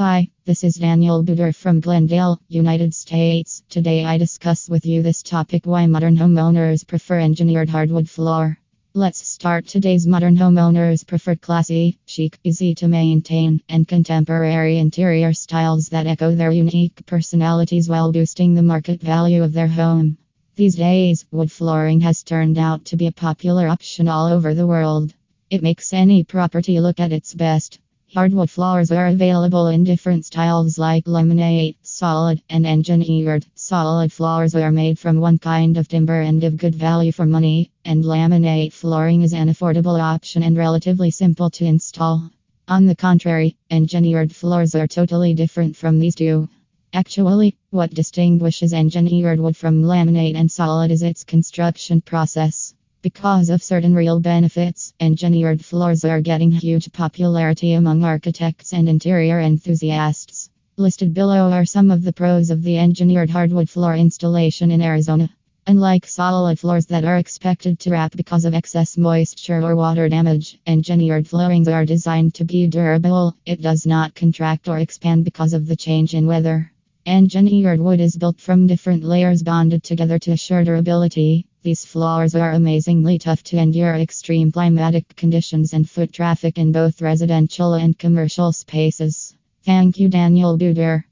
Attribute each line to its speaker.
Speaker 1: Hi, this is Daniel Buder from Glendale, United States. Today I discuss with you this topic why modern homeowners prefer engineered hardwood floor. Let's start today's modern homeowners prefer classy, chic, easy to maintain, and contemporary interior styles that echo their unique personalities while boosting the market value of their home. These days, wood flooring has turned out to be a popular option all over the world. It makes any property look at its best. Hardwood floors are available in different styles like laminate, solid, and engineered. Solid floors are made from one kind of timber and give good value for money, and laminate flooring is an affordable option and relatively simple to install. On the contrary, engineered floors are totally different from these two. Actually, what distinguishes engineered wood from laminate and solid is its construction process. Because of certain real benefits, engineered floors are getting huge popularity among architects and interior enthusiasts. Listed below are some of the pros of the engineered hardwood floor installation in Arizona. Unlike solid floors that are expected to wrap because of excess moisture or water damage, engineered floorings are designed to be durable. It does not contract or expand because of the change in weather. Engineered wood is built from different layers bonded together to assure durability. These floors are amazingly tough to endure extreme climatic conditions and foot traffic in both residential and commercial spaces. Thank you, Daniel Buder.